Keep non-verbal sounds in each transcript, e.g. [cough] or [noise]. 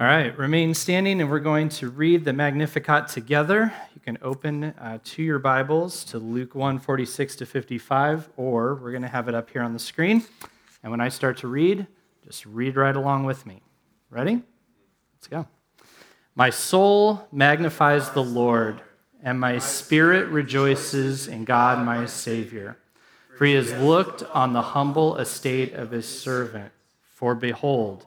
All right, remain standing, and we're going to read the Magnificat together. You can open uh, to your Bibles to Luke 1 46 to 55, or we're going to have it up here on the screen. And when I start to read, just read right along with me. Ready? Let's go. My soul magnifies the Lord, and my spirit rejoices in God my Savior. For he has looked on the humble estate of his servant. For behold,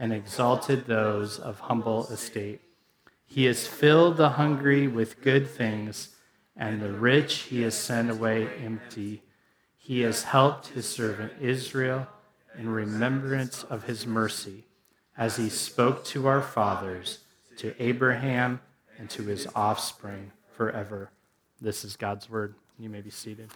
and exalted those of humble estate. He has filled the hungry with good things, and the rich he has sent away empty. He has helped his servant Israel in remembrance of his mercy, as he spoke to our fathers, to Abraham, and to his offspring forever. This is God's word. You may be seated.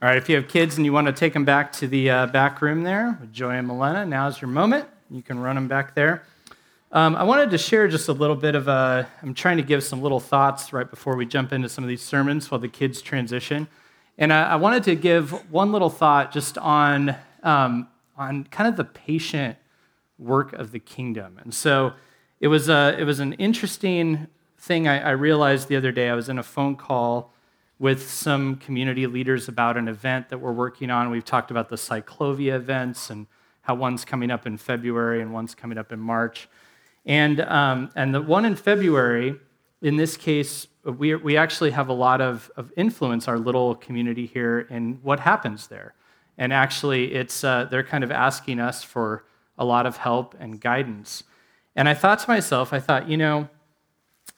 All right, if you have kids and you want to take them back to the uh, back room there with Joy and Milena, now's your moment. You can run them back there. Um, I wanted to share just a little bit of a, I'm trying to give some little thoughts right before we jump into some of these sermons while the kids transition. And I, I wanted to give one little thought just on, um, on kind of the patient work of the kingdom. And so it was, a, it was an interesting thing I, I realized the other day. I was in a phone call with some community leaders about an event that we're working on. We've talked about the Cyclovia events and how one's coming up in February and one's coming up in March. And, um, and the one in February, in this case, we, we actually have a lot of, of influence, our little community here, in what happens there. And actually, it's, uh, they're kind of asking us for a lot of help and guidance. And I thought to myself, I thought, you know,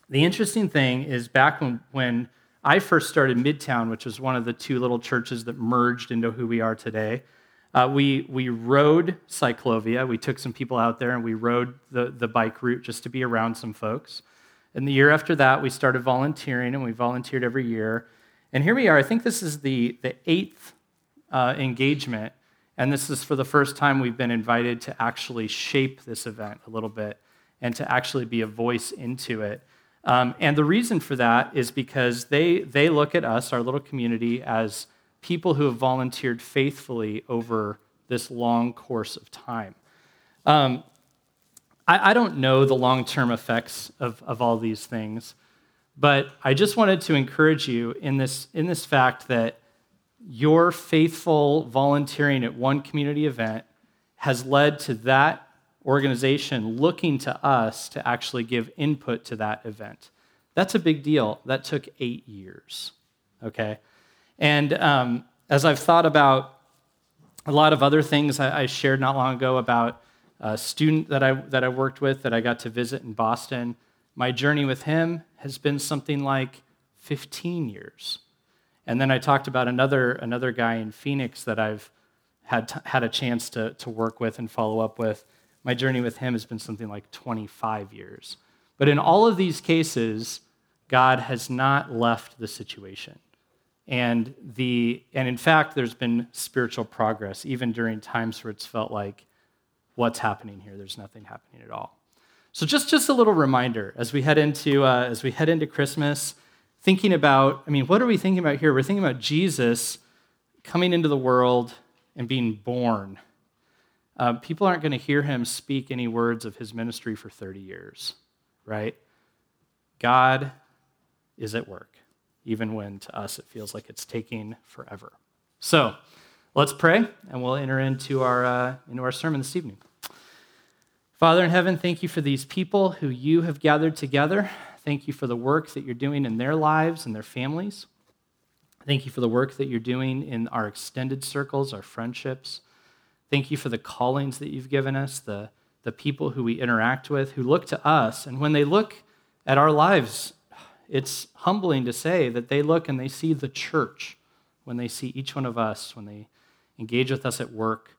the interesting thing is back when, when I first started Midtown, which was one of the two little churches that merged into who we are today. Uh, we, we rode Cyclovia. We took some people out there and we rode the, the bike route just to be around some folks. And the year after that, we started volunteering and we volunteered every year. And here we are. I think this is the, the eighth uh, engagement. And this is for the first time we've been invited to actually shape this event a little bit and to actually be a voice into it. Um, and the reason for that is because they, they look at us, our little community, as people who have volunteered faithfully over this long course of time. Um, I, I, don't know the long term effects of, of all these things, but I just wanted to encourage you in this, in this fact that your faithful volunteering at one community event has led to that organization looking to us to actually give input to that event. That's a big deal. That took eight years, okay? And um, as I've thought about a lot of other things I, I shared not long ago about a student that I, that I worked with that I got to visit in Boston, my journey with him has been something like 15 years. And then I talked about another, another guy in Phoenix that I've had, had a chance to, to work with and follow up with my journey with him has been something like 25 years. But in all of these cases, God has not left the situation. And, the, and in fact, there's been spiritual progress, even during times where it's felt like, what's happening here? There's nothing happening at all. So just, just a little reminder as we head into, uh, as we head into Christmas, thinking about, I mean, what are we thinking about here? We're thinking about Jesus coming into the world and being born uh, people aren't going to hear him speak any words of his ministry for 30 years, right? God is at work, even when to us it feels like it's taking forever. So let's pray, and we'll enter into our, uh, into our sermon this evening. Father in heaven, thank you for these people who you have gathered together. Thank you for the work that you're doing in their lives and their families. Thank you for the work that you're doing in our extended circles, our friendships. Thank you for the callings that you've given us, the, the people who we interact with, who look to us. And when they look at our lives, it's humbling to say that they look and they see the church when they see each one of us, when they engage with us at work,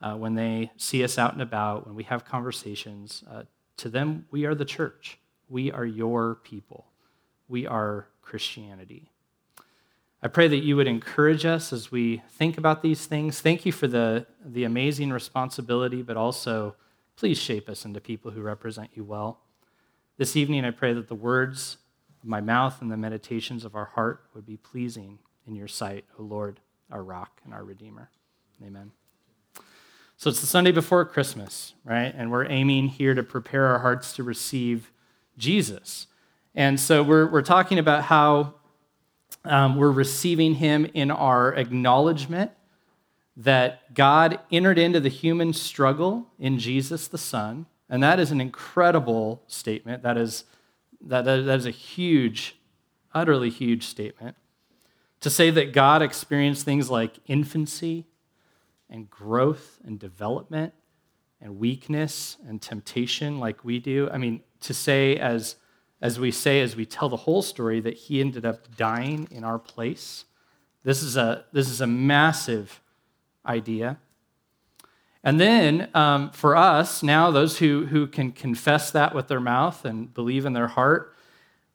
uh, when they see us out and about, when we have conversations. Uh, To them, we are the church. We are your people. We are Christianity. I pray that you would encourage us as we think about these things. Thank you for the, the amazing responsibility, but also please shape us into people who represent you well. This evening, I pray that the words of my mouth and the meditations of our heart would be pleasing in your sight, O Lord, our rock and our Redeemer. Amen. So it's the Sunday before Christmas, right? And we're aiming here to prepare our hearts to receive Jesus. And so we're, we're talking about how um, we're receiving him in our acknowledgement that God entered into the human struggle in Jesus the Son. And that is an incredible statement. That is, that, that is a huge, utterly huge statement. To say that God experienced things like infancy and growth and development and weakness and temptation like we do. I mean, to say, as, as we say, as we tell the whole story, that he ended up dying in our place, this is a, this is a massive idea. And then um, for us, now, those who, who can confess that with their mouth and believe in their heart,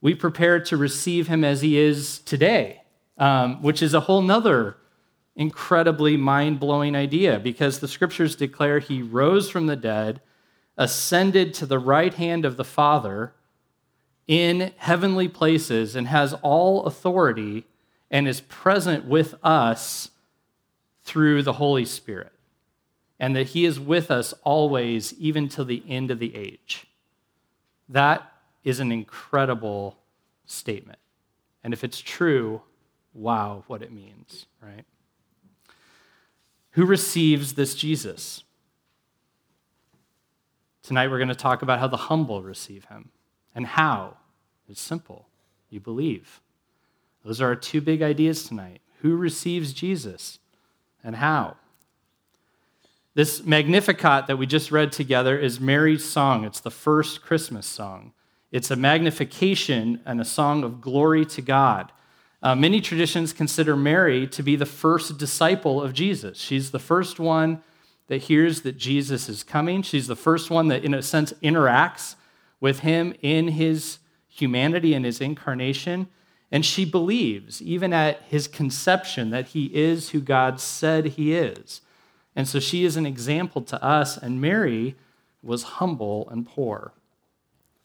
we prepare to receive him as he is today, um, which is a whole nother incredibly mind blowing idea because the scriptures declare he rose from the dead, ascended to the right hand of the Father in heavenly places, and has all authority and is present with us through the Holy Spirit. And that he is with us always, even till the end of the age. That is an incredible statement. And if it's true, wow, what it means, right? Who receives this Jesus? Tonight we're going to talk about how the humble receive him. And how? It's simple. You believe. Those are our two big ideas tonight. Who receives Jesus and how? This Magnificat that we just read together is Mary's song. It's the first Christmas song. It's a magnification and a song of glory to God. Uh, many traditions consider Mary to be the first disciple of Jesus. She's the first one that hears that Jesus is coming. She's the first one that, in a sense, interacts with him in his humanity and his incarnation. And she believes, even at his conception, that he is who God said he is. And so she is an example to us, and Mary was humble and poor.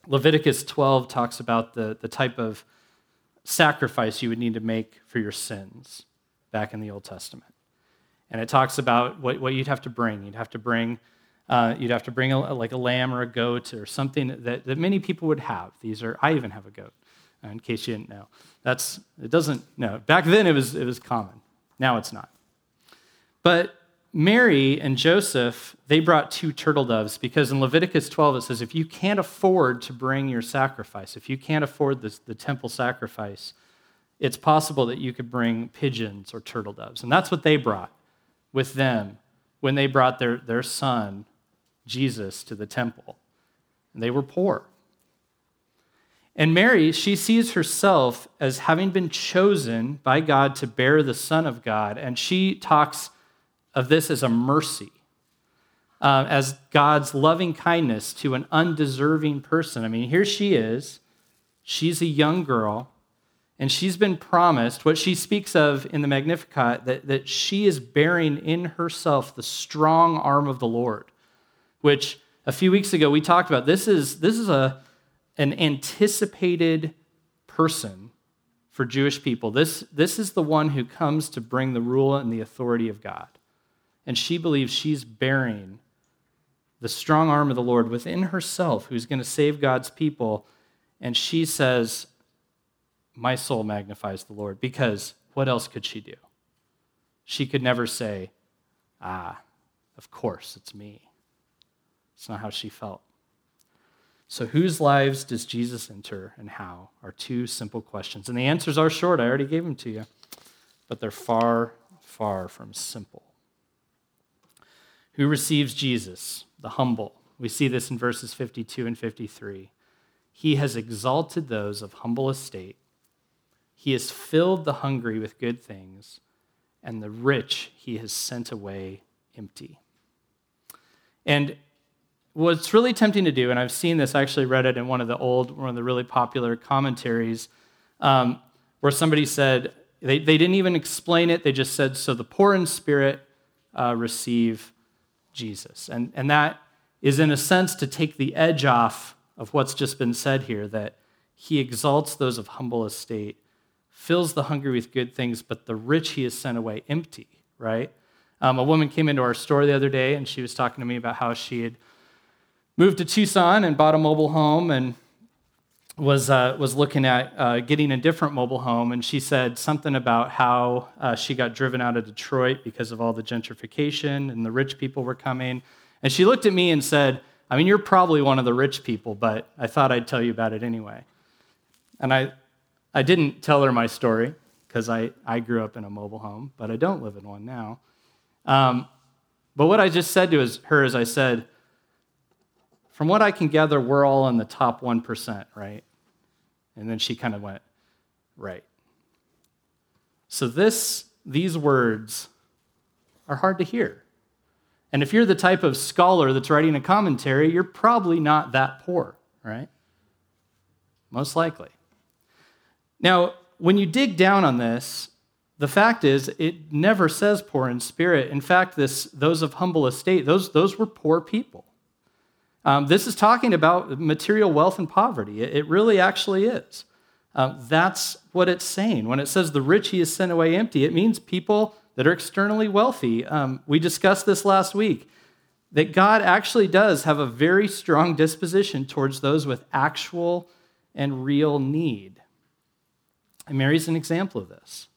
Leviticus 12 talks about the, the type of sacrifice you would need to make for your sins back in the Old Testament. And it talks about what, what you'd have to bring. You'd have to bring, uh, you'd have to bring a, like a lamb or a goat or something that, that many people would have. These are, I even have a goat, uh, in case you didn't know. That's, it doesn't, no. Back then it was, it was common. Now it's not. But Mary and Joseph, they brought two turtle doves because in Leviticus 12 it says if you can't afford to bring your sacrifice, if you can't afford the, the temple sacrifice, it's possible that you could bring pigeons or turtle doves. And that's what they brought with them when they brought their, their son, Jesus, to the temple. And they were poor. And Mary, she sees herself as having been chosen by God to bear the Son of God. And she talks of this as a mercy, uh, as God's loving kindness to an undeserving person. I mean, here she is. She's a young girl, and she's been promised what she speaks of in the Magnificat that, that she is bearing in herself the strong arm of the Lord, which a few weeks ago we talked about. This is, this is a, an anticipated person for Jewish people. This, this is the one who comes to bring the rule and the authority of God and she believes she's bearing the strong arm of the Lord within herself, who's going to save God's people. And she says, My soul magnifies the Lord, because what else could she do? She could never say, Ah, of course, it's me. It's not how she felt. So, whose lives does Jesus enter and how are two simple questions. And the answers are short. I already gave them to you, but they're far, far from simple. Who receives Jesus? The humble. We see this in verses 52 and 53. He has exalted those of humble estate. He has filled the hungry with good things, and the rich he has sent away empty. And what's really tempting to do, and I've seen this, I actually read it in one of the old, one of the really popular commentaries, um, where somebody said, they, they didn't even explain it, they just said, so the poor in spirit uh, receive Jesus. And, and that is, in a sense, to take the edge off of what's just been said here that he exalts those of humble estate, fills the hungry with good things, but the rich he has sent away empty, right? Um, a woman came into our store the other day and she was talking to me about how she had moved to Tucson and bought a mobile home and was, uh, was looking at uh, getting a different mobile home. And she said something about how uh, she got driven out of Detroit because of all the gentrification and the rich people were coming. And she looked at me and said, I mean, you're probably one of the rich people, but I thought I'd tell you about it anyway. And I, I didn't tell her my story because I, I grew up in a mobile home, but I don't live in one now. Um, but what I just said to her is I said, from what I can gather, we're all in the top 1%, right? And then she kind of went, right. So this, these words are hard to hear. And if you're the type of scholar that's writing a commentary, you're probably not that poor, right? Most likely. Now, when you dig down on this, the fact is it never says poor in spirit. In fact, this, those of humble estate, those, those were poor people. Um, this is talking about material wealth and poverty. It, it really actually is. Um, that's what it's saying. When it says the rich he is sent away empty, it means people that are externally wealthy. Um, we discussed this last week that God actually does have a very strong disposition towards those with actual and real need. And Mary's an example of this.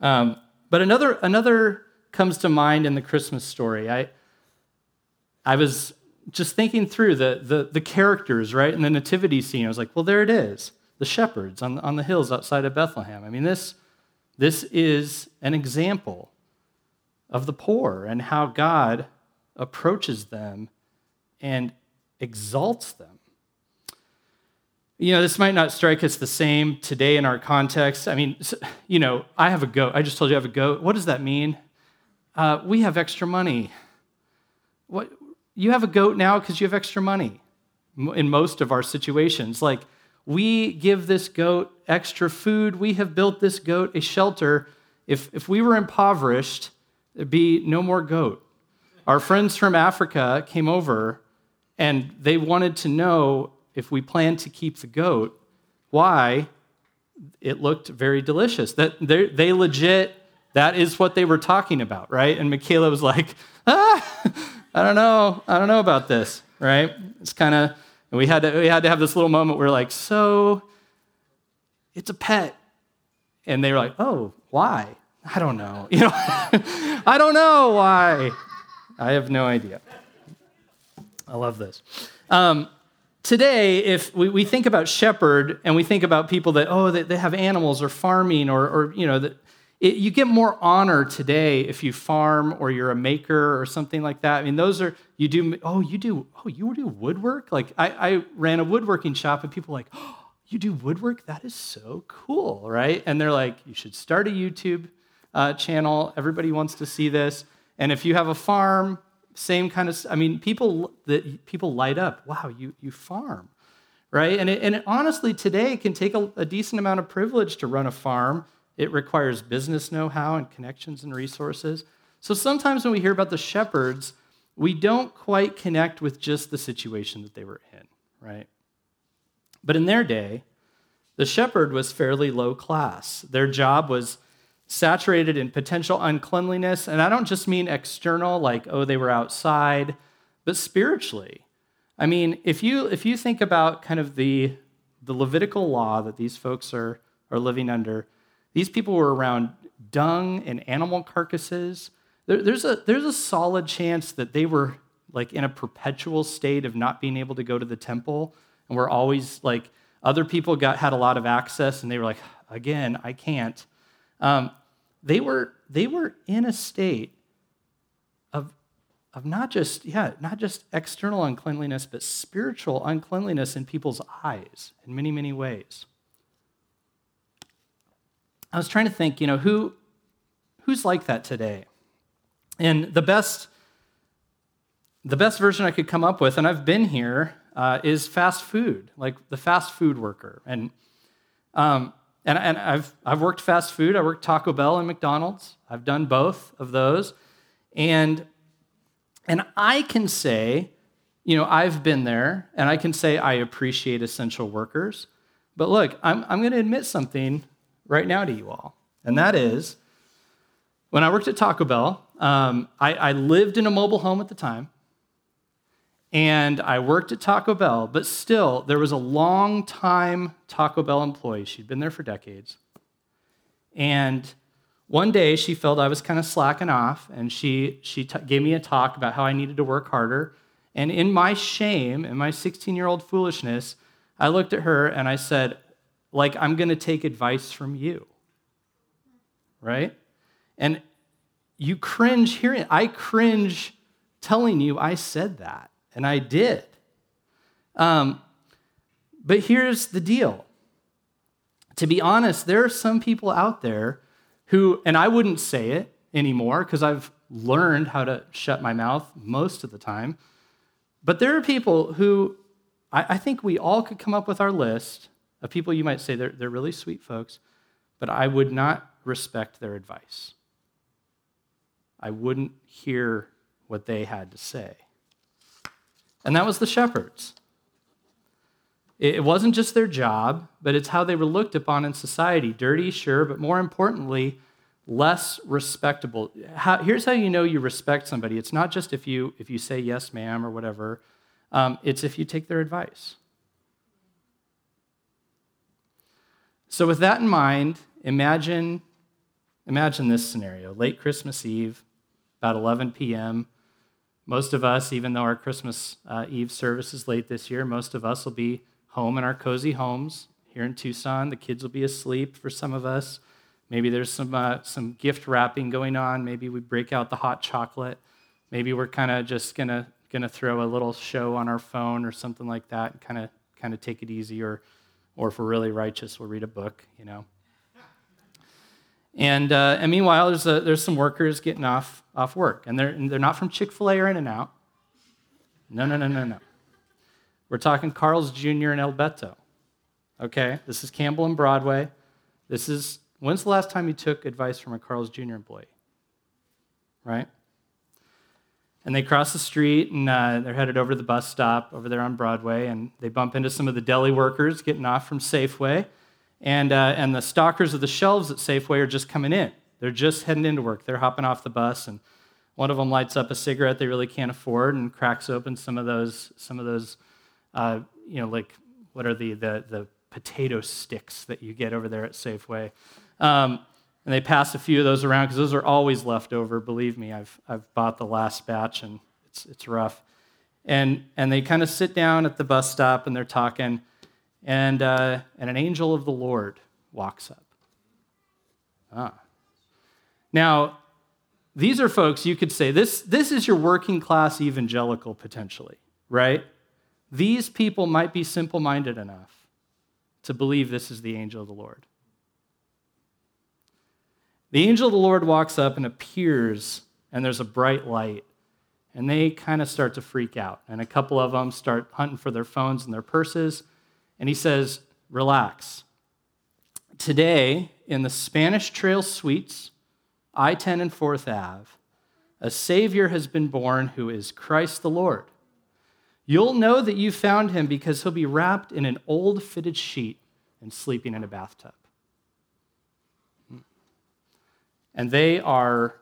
Um, but another, another comes to mind in the Christmas story. I, I was just thinking through the, the, the characters, right, in the nativity scene. I was like, well, there it is the shepherds on, on the hills outside of Bethlehem. I mean, this this is an example of the poor and how God approaches them and exalts them. You know, this might not strike us the same today in our context. I mean, you know, I have a goat. I just told you I have a goat. What does that mean? Uh, we have extra money. What you have a goat now because you have extra money in most of our situations. Like we give this goat extra food. We have built this goat a shelter. If, if we were impoverished, there'd be no more goat. Our friends from Africa came over and they wanted to know if we planned to keep the goat, why it looked very delicious. That they legit, that is what they were talking about, right? And Michaela was like, [laughs] ah, I don't know, I don't know about this, right? It's kind of we had to, we had to have this little moment where, we're like, so it's a pet. And they were like, oh, why? I don't know. [laughs] You know, I don't know why. I have no idea. I love this. Um, today, if we, we think about shepherd and we think about people that, oh, they, they have animals or farming or, or you know, that it, you get more honor today if you farm or you're a maker or something like that. I mean, those are, you do, oh, you do, oh, you do woodwork? Like, I, I ran a woodworking shop and people like, oh, you do woodwork? That is so cool, right? And they're like, you should start a YouTube uh, channel. Everybody wants to see this. And if you have a farm, same kind of, I mean, people that people light up. Wow, you, you farm, right? And it, and it honestly, today can take a, a decent amount of privilege to run a farm it requires business know how and connections and resources. So sometimes when we hear about the shepherds, we don't quite connect with just the situation that they were in, right? But in their day, the shepherd was fairly low class. Their job was saturated in potential uncleanliness. And I don't just mean external, like, oh, they were outside, but spiritually. I mean, if you, if you think about kind of the, the Levitical law that these folks are, are living under, these people were around dung and animal carcasses. There, there's, a, there's a solid chance that they were like in a perpetual state of not being able to go to the temple and were always like other people got had a lot of access and they were like again i can't um, they were they were in a state of of not just yeah not just external uncleanliness but spiritual uncleanliness in people's eyes in many many ways I was trying to think, you know, who, who's like that today? And the best, the best version I could come up with, and I've been here, uh, is fast food, like the fast food worker. And, um, and, and I've, I've worked fast food. I worked Taco Bell and McDonald's. I've done both of those. And, and I can say, you know, I've been there, and I can say I appreciate essential workers. But look, I'm, I'm going to admit something right now to you all, and that is when I worked at Taco Bell, um, I, I lived in a mobile home at the time and I worked at Taco Bell, but still, there was a long time Taco Bell employee. She'd been there for decades. And one day she felt I was kind of slacking off, and she, she t- gave me a talk about how I needed to work harder. And in my shame, in my 16 year old foolishness, I looked at her and I said, like, I'm going to take advice from you. Right? And you cringe hearing it. I cringe telling you I said that. And I did. Um, but here's the deal. To be honest, there are some people out there who, and I wouldn't say it anymore because I've learned how to shut my mouth most of the time. But there are people who I, I think we all could come up with our list of people you might say they're, they're really sweet folks, but I would not respect their advice. I wouldn't hear what they had to say and that was the shepherds. It wasn't just their job, but it's how they were looked upon in society. Dirty, sure, but more importantly, less respectable. How, here's how you know you respect somebody. It's not just if you if you say yes, ma'am, or whatever. Um, it's if you take their advice. So, with that in mind, imagine imagine this scenario: late Christmas Eve, about 11 p.m. Most of us, even though our Christmas uh, Eve service is late this year, most of us will be home in our cozy homes here in Tucson. The kids will be asleep for some of us. Maybe there's some, uh, some gift wrapping going on. Maybe we break out the hot chocolate. Maybe we're kind of just going to gonna throw a little show on our phone or something like that and kind of kind of take it easy or or if we're really righteous we'll read a book you know and, uh, and meanwhile, there's, a, there's some workers getting off, off work, and they're, and they're not from Chick fil A or In N Out. No, no, no, no, no. We're talking Carl's Jr. and El Beto. Okay? This is Campbell and Broadway. This is, when's the last time you took advice from a Carl's Jr. employee? Right? And they cross the street and uh, they're headed over to the bus stop over there on Broadway, and they bump into some of the deli workers getting off from Safeway. And, uh, and the stockers of the shelves at Safeway are just coming in. They're just heading into work. They're hopping off the bus, and one of them lights up a cigarette they really can't afford and cracks open some of those, some of those, uh, you know, like what are the, the, the potato sticks that you get over there at Safeway. Um, and they pass a few of those around because those are always left over. Believe me, I've, I've bought the last batch and it's, it's rough. And, and they kind of sit down at the bus stop and they're talking and, uh, and an angel of the Lord walks up. Ah. Now, these are folks you could say this, this is your working class evangelical potentially, right? These people might be simple minded enough to believe this is the angel of the Lord. The angel of the Lord walks up and appears, and there's a bright light. And they kind of start to freak out. And a couple of them start hunting for their phones and their purses and he says, Relax. Today, in the Spanish Trail Suites, I 10 and 4th Ave, a Savior has been born who is Christ the Lord. You'll know that you found him because he'll be wrapped in an old fitted sheet and sleeping in a bathtub. And they are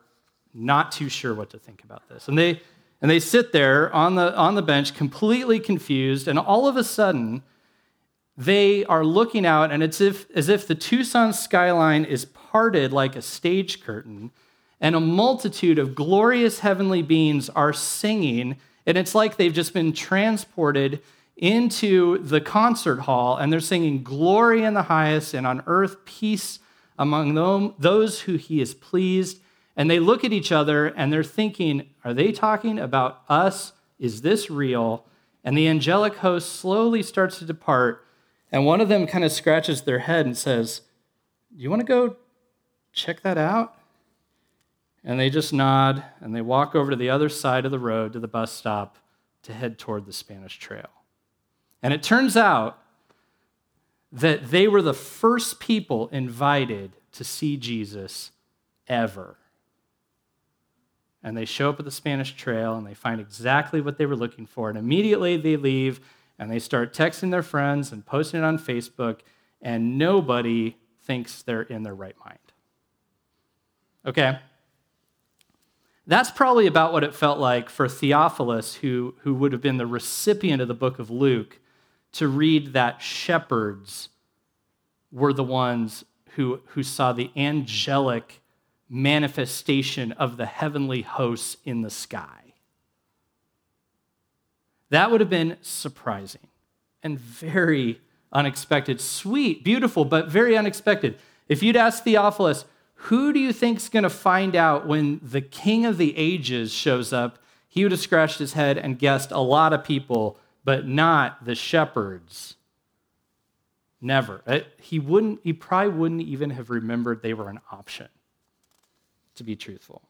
not too sure what to think about this. And they, and they sit there on the, on the bench completely confused, and all of a sudden, they are looking out, and it's if, as if the Tucson skyline is parted like a stage curtain, and a multitude of glorious heavenly beings are singing, and it's like they've just been transported into the concert hall, and they're singing glory in the highest, and on earth peace among them, those who he is pleased. And they look at each other and they're thinking, are they talking about us? Is this real? And the angelic host slowly starts to depart and one of them kind of scratches their head and says, Do you want to go check that out? And they just nod and they walk over to the other side of the road to the bus stop to head toward the Spanish Trail. And it turns out that they were the first people invited to see Jesus ever. And they show up at the Spanish Trail and they find exactly what they were looking for. And immediately they leave and they start texting their friends and posting it on Facebook, and nobody thinks they're in their right mind. Okay? That's probably about what it felt like for Theophilus, who, who would have been the recipient of the book of Luke, to read that shepherds were the ones who, who saw the angelic manifestation of the heavenly hosts in the sky. That would have been surprising and very unexpected. Sweet, beautiful, but very unexpected. If you'd ask Theophilus, who do you think's going to find out when the king of the ages shows up? He would have scratched his head and guessed a lot of people, but not the shepherds. Never. Uh, he wouldn't he probably wouldn't even have remembered they were an option to be truthful.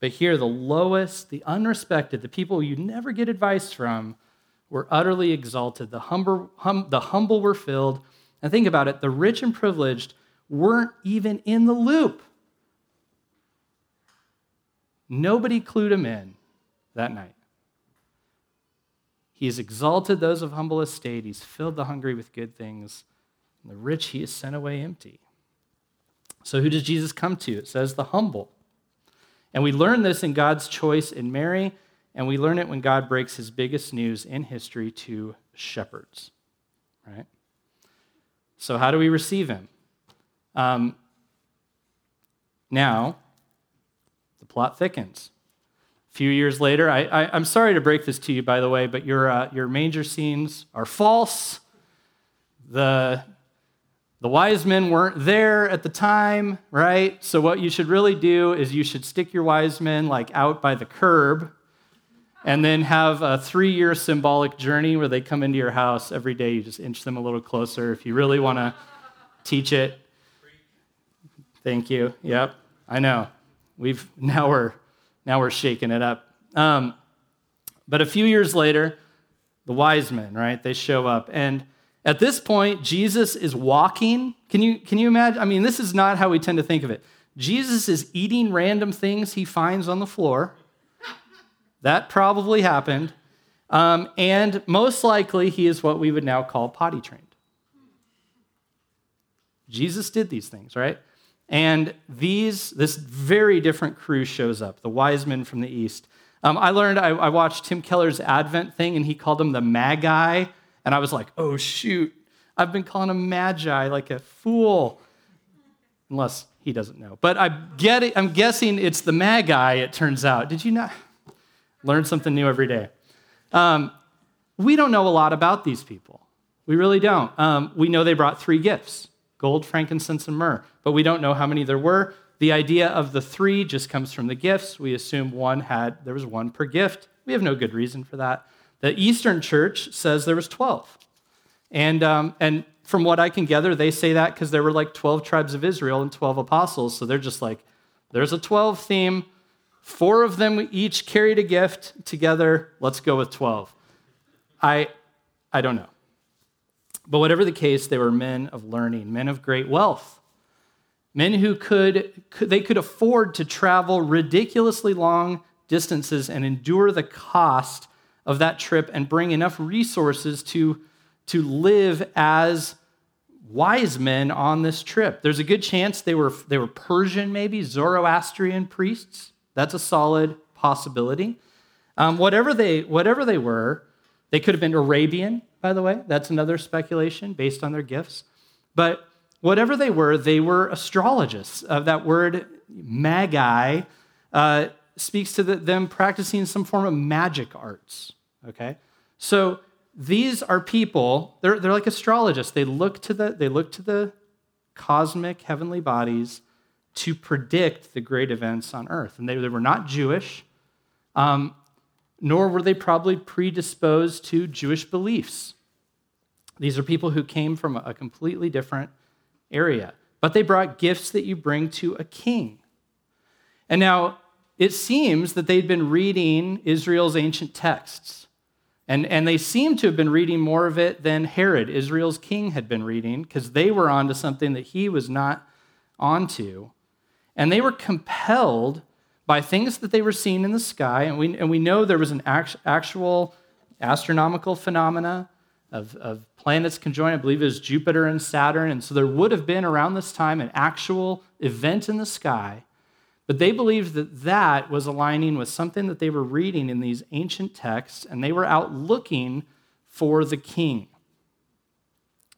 But here, the lowest, the unrespected, the people you never get advice from, were utterly exalted. The humble, hum, the humble were filled. And think about it the rich and privileged weren't even in the loop. Nobody clued him in that night. He has exalted those of humble estate. He's filled the hungry with good things. And the rich he has sent away empty. So, who does Jesus come to? It says the humble. And we learn this in God's choice in Mary, and we learn it when God breaks his biggest news in history to shepherds. Right? So, how do we receive him? Um, now, the plot thickens. Few years later, I, am sorry to break this to you, by the way, but your, uh, your manger scenes are false. The the wise men weren't there at the time, right? So, what you should really do is you should stick your wise men like out by the curb and then have a three year symbolic journey where they come into your house every day. You just inch them a little closer if you really want to teach it. Thank you. Yep, I know. We've now we're now we're shaking it up. Um, but a few years later, the wise men, right? They show up and at this point, Jesus is walking. Can you, can you imagine? I mean, this is not how we tend to think of it. Jesus is eating random things he finds on the floor. That probably happened. Um, and most likely, he is what we would now call potty trained. Jesus did these things, right? And these, this very different crew shows up, the wise men from the east. Um, I learned, I, I watched Tim Keller's Advent thing, and he called them the Magi and I was like, oh, shoot, I've been calling them magi like a fool. Unless he doesn't know. But I'm, I'm guessing it's the magi, it turns out. Did you not? Learn something new every day. Um, we don't know a lot about these people. We really don't. Um, we know they brought three gifts gold, frankincense, and myrrh, but we don't know how many there were. The idea of the three just comes from the gifts. We assume one had, there was one per gift. We have no good reason for that. The Eastern Church says there was 12. And, um, and from what I can gather, they say that because there were like 12 tribes of Israel and 12 apostles. So they're just like, there's a 12 theme. Four of them each carried a gift together. Let's go with 12. I, I don't know. But whatever the case, they were men of learning, men of great wealth, men who could, could they could afford to travel ridiculously long distances and endure the cost of that trip and bring enough resources to, to live as wise men on this trip. There's a good chance they were, they were Persian, maybe, Zoroastrian priests. That's a solid possibility. Um, whatever, they, whatever they were, they could have been Arabian, by the way. That's another speculation based on their gifts. But whatever they were, they were astrologists. Uh, that word magi uh, speaks to the, them practicing some form of magic arts. Okay? So these are people, they're, they're like astrologists. They look to the, they look to the cosmic heavenly bodies to predict the great events on earth. And they, they were not Jewish, um, nor were they probably predisposed to Jewish beliefs. These are people who came from a completely different area, but they brought gifts that you bring to a king. And now it seems that they'd been reading Israel's ancient texts. And, and they seem to have been reading more of it than Herod, Israel's king, had been reading, because they were onto something that he was not onto. And they were compelled by things that they were seeing in the sky. And we, and we know there was an actual astronomical phenomena of, of planets conjoined. I believe it was Jupiter and Saturn. And so there would have been around this time an actual event in the sky. But they believed that that was aligning with something that they were reading in these ancient texts, and they were out looking for the king.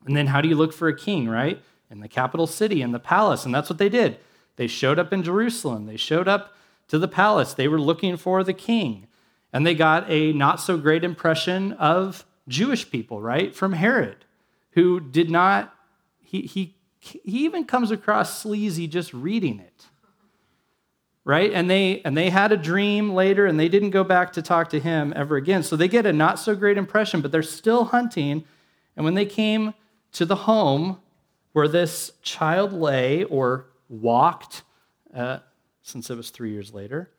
And then, how do you look for a king, right? In the capital city, in the palace. And that's what they did. They showed up in Jerusalem, they showed up to the palace. They were looking for the king. And they got a not so great impression of Jewish people, right? From Herod, who did not, he, he, he even comes across sleazy just reading it. Right? And they and they had a dream later and they didn't go back to talk to him ever again. So they get a not so great impression, but they're still hunting. And when they came to the home where this child lay or walked, uh, since it was three years later,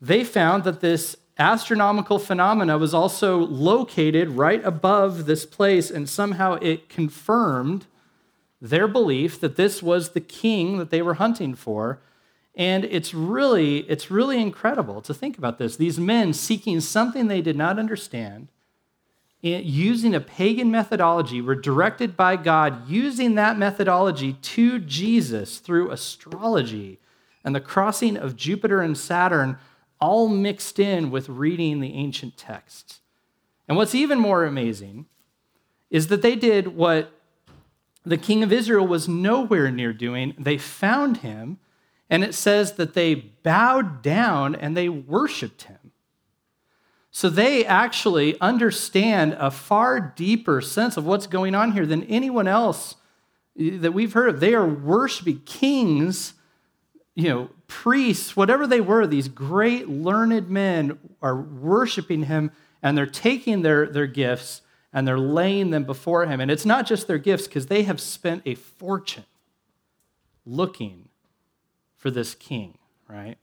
they found that this astronomical phenomena was also located right above this place, and somehow it confirmed their belief that this was the king that they were hunting for. And it's really, it's really incredible to think about this. These men seeking something they did not understand, using a pagan methodology, were directed by God using that methodology to Jesus through astrology and the crossing of Jupiter and Saturn all mixed in with reading the ancient texts. And what's even more amazing is that they did what the king of Israel was nowhere near doing. They found him, and it says that they bowed down and they worshiped him. So they actually understand a far deeper sense of what's going on here than anyone else that we've heard of. They are worshiping kings you know, priests, whatever they were, these great learned men are worshiping him and they're taking their, their gifts and they're laying them before him. And it's not just their gifts, because they have spent a fortune looking for this king, right?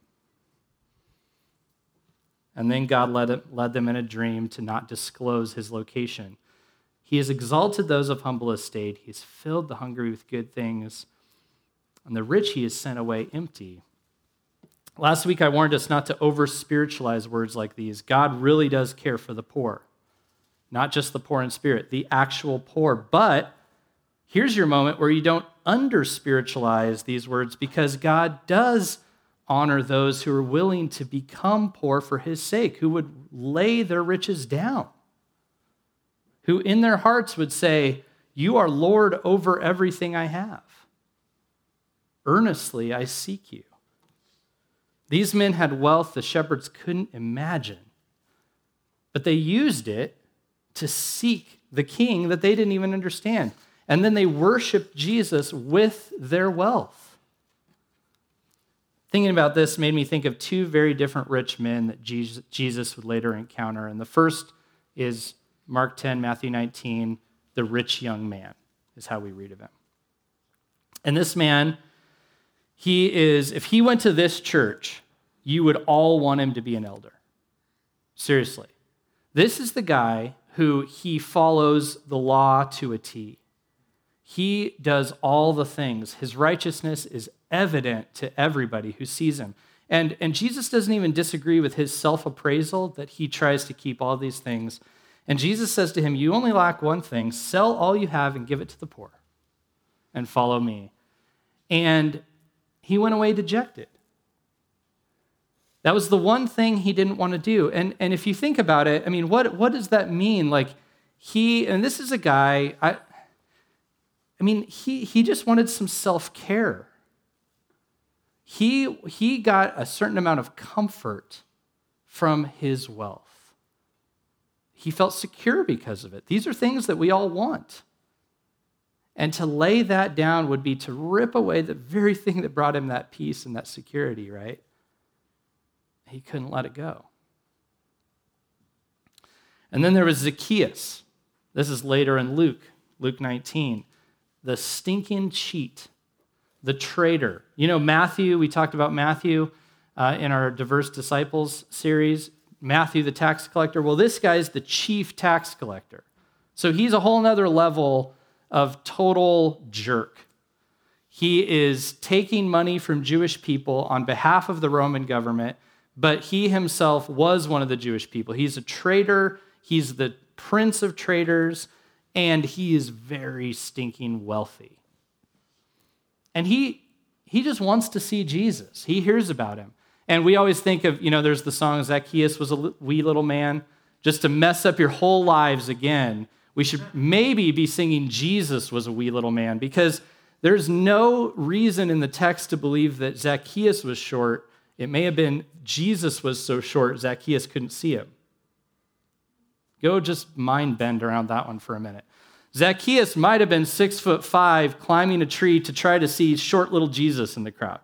And then God led, led them in a dream to not disclose his location. He has exalted those of humble estate, he has filled the hungry with good things and the rich he has sent away empty. Last week, I warned us not to over spiritualize words like these. God really does care for the poor, not just the poor in spirit, the actual poor. But here's your moment where you don't under spiritualize these words because God does honor those who are willing to become poor for his sake, who would lay their riches down, who in their hearts would say, You are Lord over everything I have. Earnestly I seek you. These men had wealth the shepherds couldn't imagine, but they used it to seek the king that they didn't even understand. And then they worshiped Jesus with their wealth. Thinking about this made me think of two very different rich men that Jesus would later encounter. And the first is Mark 10, Matthew 19, the rich young man, is how we read of him. And this man he is, if he went to this church, you would all want him to be an elder. Seriously. This is the guy who he follows the law to a T. He does all the things. His righteousness is evident to everybody who sees him. And, and Jesus doesn't even disagree with his self appraisal that he tries to keep all these things. And Jesus says to him, You only lack one thing sell all you have and give it to the poor, and follow me. And he went away dejected. That was the one thing he didn't want to do. And, and if you think about it, I mean, what, what does that mean? Like, he, and this is a guy, I, I mean, he, he just wanted some self care. He, he got a certain amount of comfort from his wealth. He felt secure because of it. These are things that we all want. And to lay that down would be to rip away the very thing that brought him that peace and that security, right? He couldn't let it go. And then there was Zacchaeus. This is later in Luke, Luke 19. The stinking cheat, the traitor. You know, Matthew, we talked about Matthew. uh, in our Diverse Disciples series. Matthew, the tax collector. Well, this guy's the chief tax collector. So he's a whole nother level of total jerk. He is taking money from Jewish people on behalf of the Roman government, but he himself was one of the Jewish people. He's a traitor, he's the prince of traitors, and he is very stinking wealthy. And he he just wants to see Jesus. He hears about him. And we always think of, you know, there's the song Zacchaeus was a wee little man. Just to mess up your whole lives again, we should maybe be singing Jesus was a wee little man because there's no reason in the text to believe that Zacchaeus was short. It may have been Jesus was so short, Zacchaeus couldn't see him. Go just mind bend around that one for a minute. Zacchaeus might have been six foot five, climbing a tree to try to see short little Jesus in the crowd.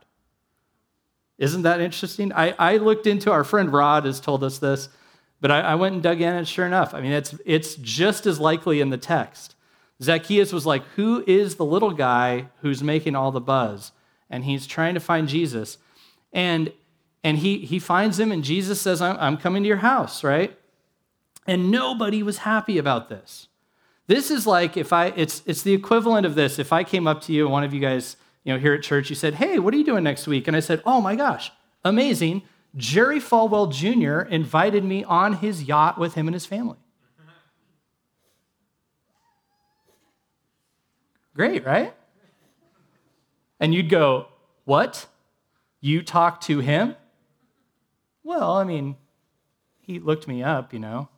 Isn't that interesting? I, I looked into our friend Rod has told us this, but I, I went and dug in, and sure enough, I mean, it's, it's just as likely in the text. Zacchaeus was like, Who is the little guy who's making all the buzz? And he's trying to find Jesus. And, and he, he finds him, and Jesus says, I'm, I'm coming to your house, right? And nobody was happy about this. This is like if I, it's, it's the equivalent of this. If I came up to you, one of you guys, you know, here at church, you said, Hey, what are you doing next week? And I said, Oh my gosh, amazing. Jerry Falwell Jr. invited me on his yacht with him and his family. Great, right? And you'd go, What? You talked to him? Well, I mean, he looked me up, you know.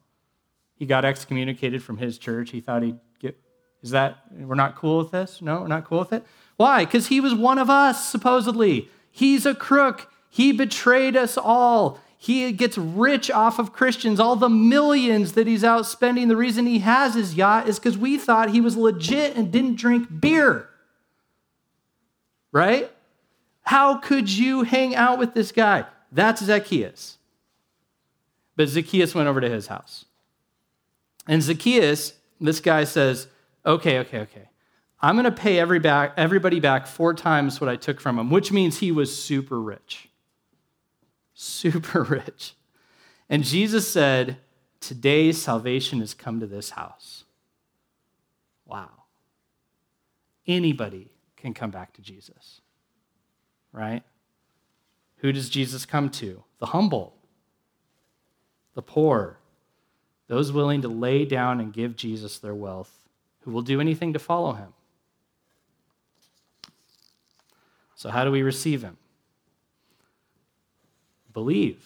He got excommunicated from his church. He thought he'd get. Is that, we're not cool with this? No, we're not cool with it? Why? Because he was one of us, supposedly. He's a crook. He betrayed us all. He gets rich off of Christians. All the millions that he's out spending, the reason he has his yacht is because we thought he was legit and didn't drink beer. Right? How could you hang out with this guy? That's Zacchaeus. But Zacchaeus went over to his house. And Zacchaeus, this guy says, okay, okay, okay. I'm going to pay every back, everybody back four times what I took from him, which means he was super rich. Super rich. And Jesus said, Today salvation has come to this house. Wow. Anybody can come back to Jesus, right? Who does Jesus come to? The humble, the poor, those willing to lay down and give Jesus their wealth, who will do anything to follow him. So, how do we receive him? Believe.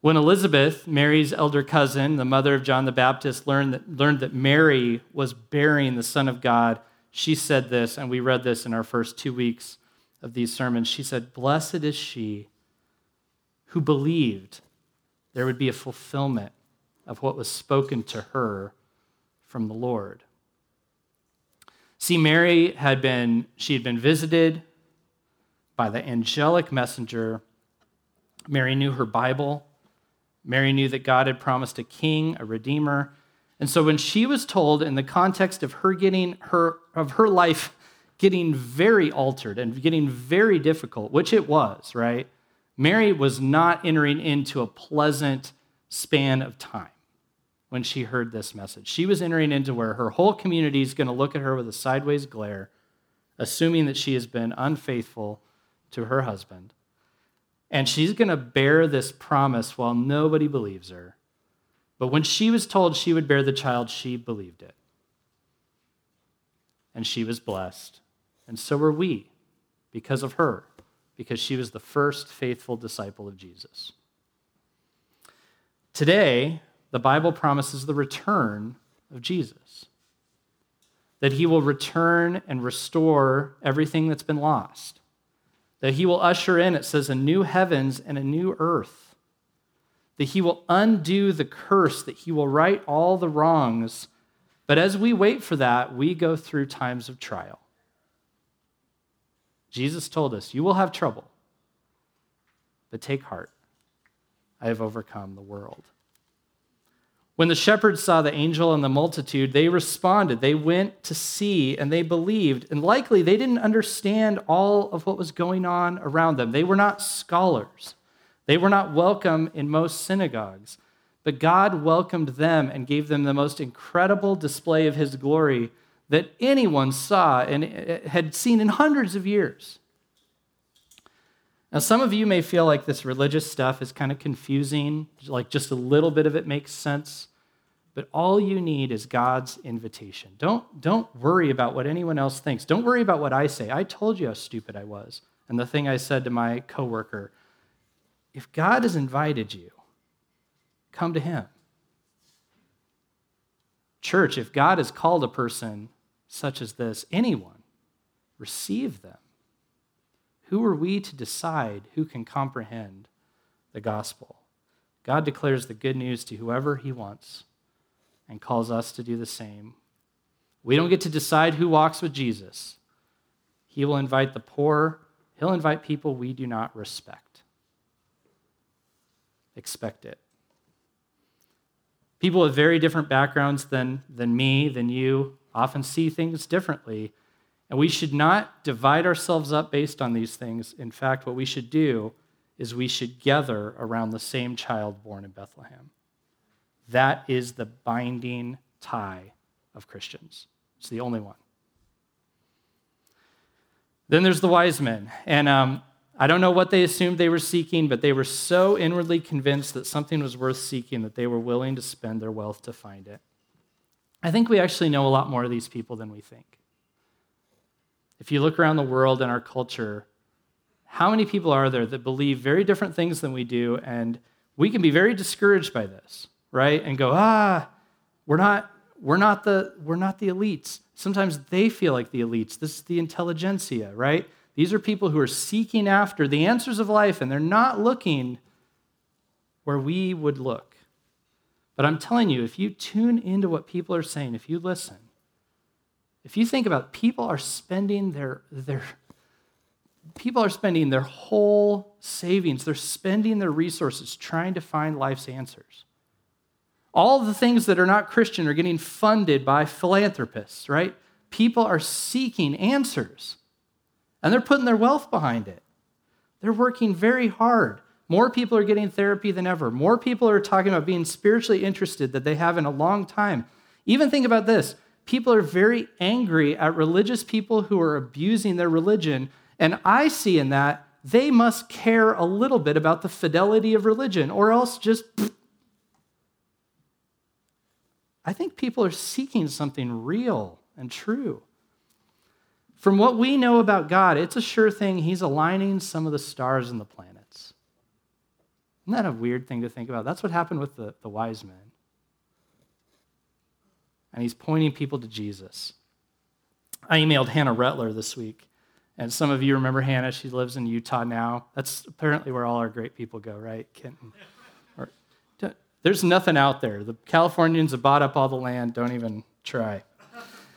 When Elizabeth, Mary's elder cousin, the mother of John the Baptist, learned that, learned that Mary was bearing the Son of God, she said this, and we read this in our first two weeks of these sermons. She said, Blessed is she who believed there would be a fulfillment of what was spoken to her from the Lord. See, Mary had been, she had been visited by the angelic messenger. Mary knew her Bible. Mary knew that God had promised a king, a redeemer. And so when she was told in the context of her getting her of her life getting very altered and getting very difficult, which it was, right? Mary was not entering into a pleasant span of time when she heard this message. She was entering into where her whole community is going to look at her with a sideways glare, assuming that she has been unfaithful to her husband. And she's going to bear this promise while nobody believes her. But when she was told she would bear the child, she believed it. And she was blessed. And so were we because of her because she was the first faithful disciple of Jesus. Today, the Bible promises the return of Jesus, that he will return and restore everything that's been lost, that he will usher in, it says, a new heavens and a new earth, that he will undo the curse, that he will right all the wrongs. But as we wait for that, we go through times of trial. Jesus told us, You will have trouble, but take heart. I have overcome the world. When the shepherds saw the angel and the multitude, they responded. They went to see and they believed. And likely they didn't understand all of what was going on around them. They were not scholars, they were not welcome in most synagogues. But God welcomed them and gave them the most incredible display of his glory that anyone saw and had seen in hundreds of years. Now, some of you may feel like this religious stuff is kind of confusing, like just a little bit of it makes sense. But all you need is God's invitation. Don't, don't worry about what anyone else thinks. Don't worry about what I say. I told you how stupid I was. And the thing I said to my coworker if God has invited you, come to him. Church, if God has called a person such as this, anyone, receive them. Who are we to decide who can comprehend the gospel? God declares the good news to whoever he wants and calls us to do the same. We don't get to decide who walks with Jesus. He will invite the poor, he'll invite people we do not respect. Expect it. People with very different backgrounds than, than me, than you, often see things differently. And we should not divide ourselves up based on these things. In fact, what we should do is we should gather around the same child born in Bethlehem. That is the binding tie of Christians. It's the only one. Then there's the wise men. And um, I don't know what they assumed they were seeking, but they were so inwardly convinced that something was worth seeking that they were willing to spend their wealth to find it. I think we actually know a lot more of these people than we think. If you look around the world and our culture, how many people are there that believe very different things than we do? And we can be very discouraged by this, right? And go, ah, we're not, we're not the, we're not the elites. Sometimes they feel like the elites. This is the intelligentsia, right? These are people who are seeking after the answers of life, and they're not looking where we would look. But I'm telling you, if you tune into what people are saying, if you listen, if you think about it, people are spending their, their people are spending their whole savings, they're spending their resources trying to find life's answers. All the things that are not Christian are getting funded by philanthropists, right? People are seeking answers and they're putting their wealth behind it. They're working very hard. More people are getting therapy than ever. More people are talking about being spiritually interested that they have in a long time. Even think about this people are very angry at religious people who are abusing their religion. And I see in that they must care a little bit about the fidelity of religion, or else just. I think people are seeking something real and true. From what we know about God, it's a sure thing He's aligning some of the stars and the planets. Isn't that a weird thing to think about? That's what happened with the, the wise men. And he's pointing people to Jesus. I emailed Hannah Rettler this week. And some of you remember Hannah. She lives in Utah now. That's apparently where all our great people go, right? Kenton. There's nothing out there. The Californians have bought up all the land. Don't even try.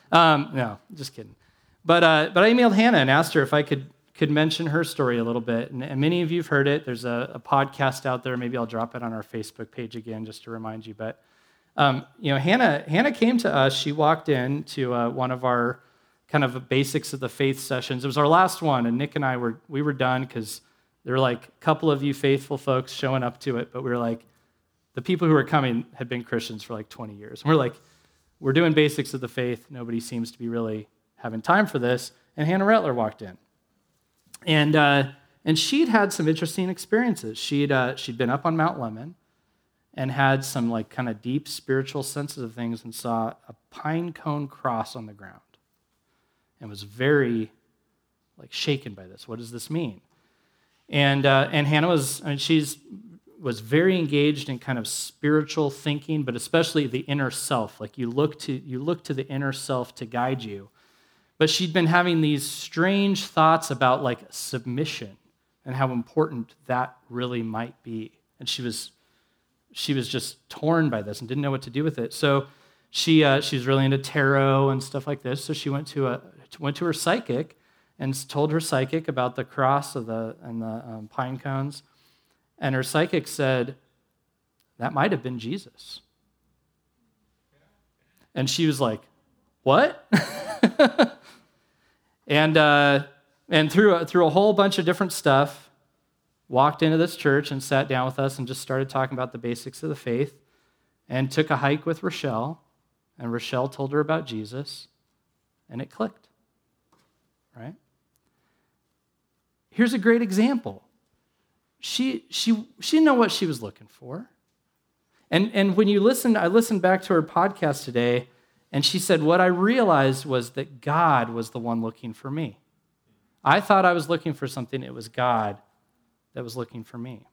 Um, no, just kidding. But, uh, but I emailed Hannah and asked her if I could could mention her story a little bit. And, and many of you have heard it. There's a, a, podcast out there. Maybe I'll drop it on our Facebook page again just to remind you. But um, you know, Hannah Hannah came to us. She walked in to uh, one of our kind of basics of the faith sessions. It was our last one, and Nick and I were we were done because there were like a couple of you faithful folks showing up to it, but we were like, the people who were coming had been Christians for like 20 years. And we're like, we're doing basics of the faith. Nobody seems to be really having time for this. And Hannah Rettler walked in. And, uh, and she'd had some interesting experiences. She'd, uh, she'd been up on Mount Lemmon and had some like kind of deep spiritual sensitive things and saw a pine cone cross on the ground and was very like shaken by this. What does this mean? And, uh, and Hannah was, I mean, she's was very engaged in kind of spiritual thinking, but especially the inner self. Like you look to you look to the inner self to guide you. But she'd been having these strange thoughts about like submission and how important that really might be. And she was she was just torn by this and didn't know what to do with it. So she uh, she was really into tarot and stuff like this. So she went to a went to her psychic and told her psychic about the cross of the and the um, pine cones. And her psychic said that might have been Jesus. And she was like, What? [laughs] and, uh, and through, through a whole bunch of different stuff, walked into this church and sat down with us and just started talking about the basics of the faith and took a hike with Rochelle. And Rochelle told her about Jesus, and it clicked. Right? Here's a great example. She, she, she didn't know what she was looking for. And, and when you listen, I listened back to her podcast today, and she said, What I realized was that God was the one looking for me. I thought I was looking for something, it was God that was looking for me.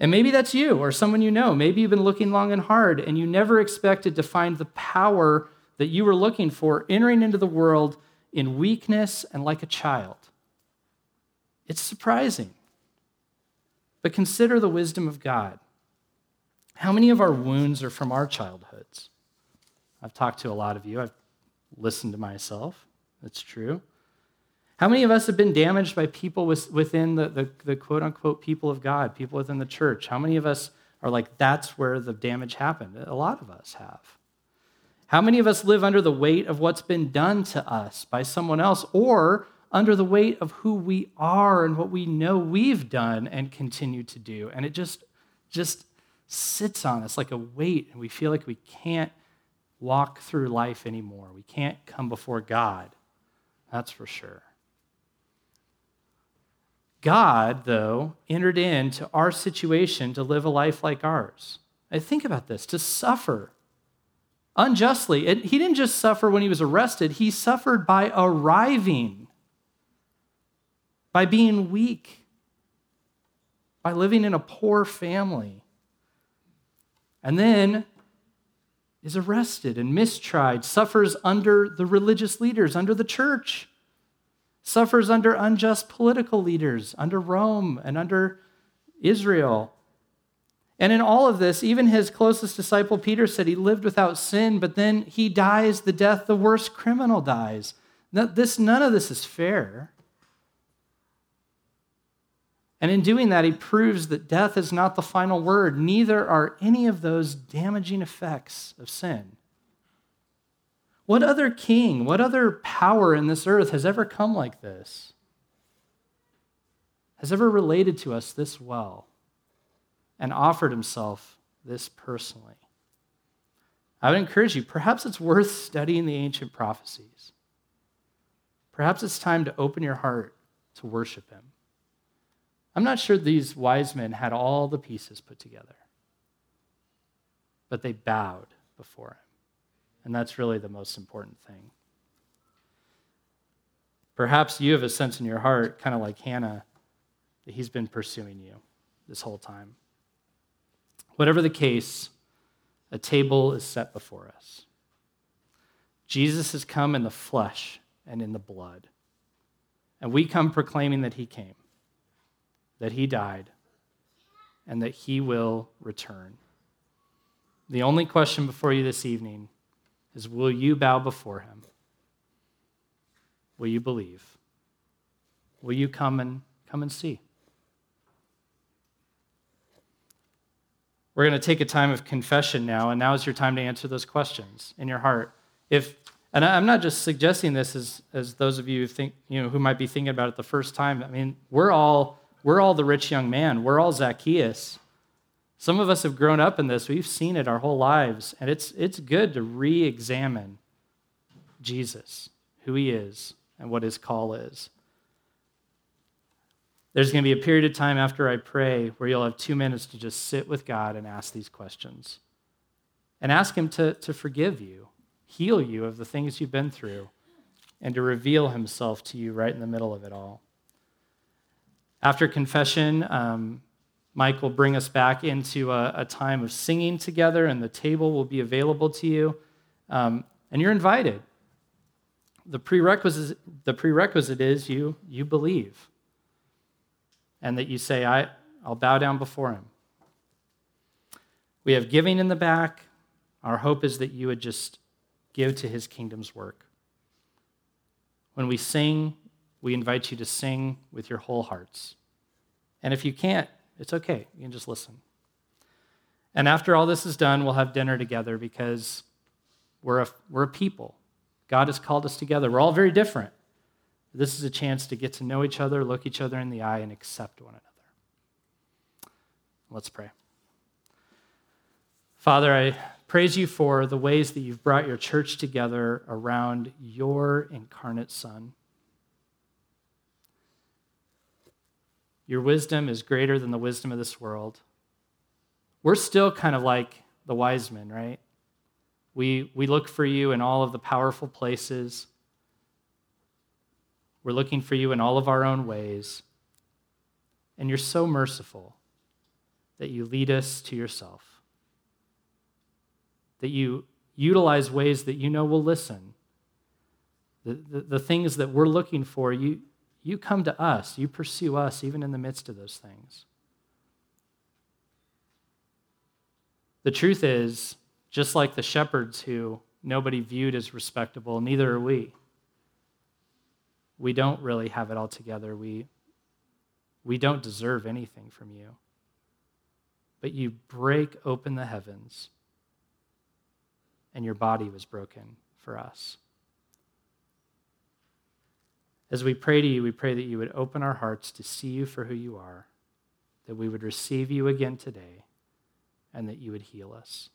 And maybe that's you or someone you know. Maybe you've been looking long and hard and you never expected to find the power that you were looking for entering into the world in weakness and like a child. It's surprising. But consider the wisdom of God. How many of our wounds are from our childhoods? I've talked to a lot of you. I've listened to myself. That's true. How many of us have been damaged by people within the, the, the, quote unquote people of God, people within the church? How many of us are like, that's where the damage happened? A lot of us have. How many of us live under the weight of what's been done to us by someone else or under the weight of who we are and what we know we've done and continue to do? And it just, just sits on us like a weight, and we feel like we can't walk through life anymore. We can't come before God. That's for sure. God, though, entered into our situation to live a life like ours. I think about this to suffer unjustly. he didn't just suffer when he was arrested, he suffered by arriving, by being weak, by living in a poor family. And then is arrested and mistried, suffers under the religious leaders, under the church suffers under unjust political leaders, under Rome and under Israel. And in all of this, even his closest disciple Peter said he lived without sin, but then he dies the death the worst criminal dies. This, none of this is fair. And in doing that, he proves that death is not the final word. Neither are any of those damaging effects of sin. What other king, what other power in this earth has ever come like this? Has ever related to us this well and offered himself this personally? I would encourage you, perhaps it's worth studying the ancient prophecies. Perhaps it's time to open your heart to worship him. I'm not sure these wise men had all the pieces put together, but they bowed before him. And that's really the most important thing. Perhaps you have a sense in your heart, kind of like Hannah, that he's been pursuing you this whole time. Whatever the case, a table is set before us. Jesus has come in the flesh and in the blood. And we come proclaiming that he came, that he died, and that he will return. The only question before you this evening is will you bow before him? Will you believe? Will you come and come and see? We're going to take a time of confession now, and now is your time to answer those questions in your heart. If and I'm not just suggesting this as, as those of you who think, you know, who might be thinking about it the first time. I mean, we're all we're all the rich young man. We're all Zacchaeus. Some of us have grown up in this, we've seen it our whole lives, and it's, it's good to re examine Jesus, who he is, and what his call is. There's going to be a period of time after I pray where you'll have two minutes to just sit with God and ask these questions. And ask Him to, to forgive you, heal you of the things you've been through, and to reveal Himself to you right in the middle of it all. After confession, um, Mike will bring us back into a, a, time of singing together, and the table will be available to you. Um, and you're invited. The prerequisite, the prerequisite is you, you believe, and that you say, I, I'll bow down before him. We have giving in the back. Our hope is that you would just give to his kingdom's work. When we sing, we invite you to sing with your whole hearts. And if you can't, it's okay. You can just listen. And after all this is done, we'll have dinner together because we're a, we're a people. God has called us together. We're all very different. This is a chance to get to know each other, look each other in the eye, and accept one another. Let's pray. Father, I praise you for the ways that you've brought your church together around your incarnate Son. Your wisdom is greater than the wisdom of this world. We're still kind of like the wise men, right? We, we look for you in all of the powerful places. We're looking for you in all of our own ways. And you're so merciful that you lead us to yourself, that you utilize ways that you know will listen. The, the, the, things that we're looking for, you, you come to us, you pursue us even in the midst of those things. The truth is, just like the shepherds who nobody viewed as respectable, neither are we. We don't really have it all together. We, we don't deserve anything from you but you break open the heavens, and your body was broken for us. As we pray to you, we pray that you would open our hearts to see you for who you are, that we would receive you again today, and that you would heal us.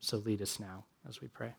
So lead us now as we pray.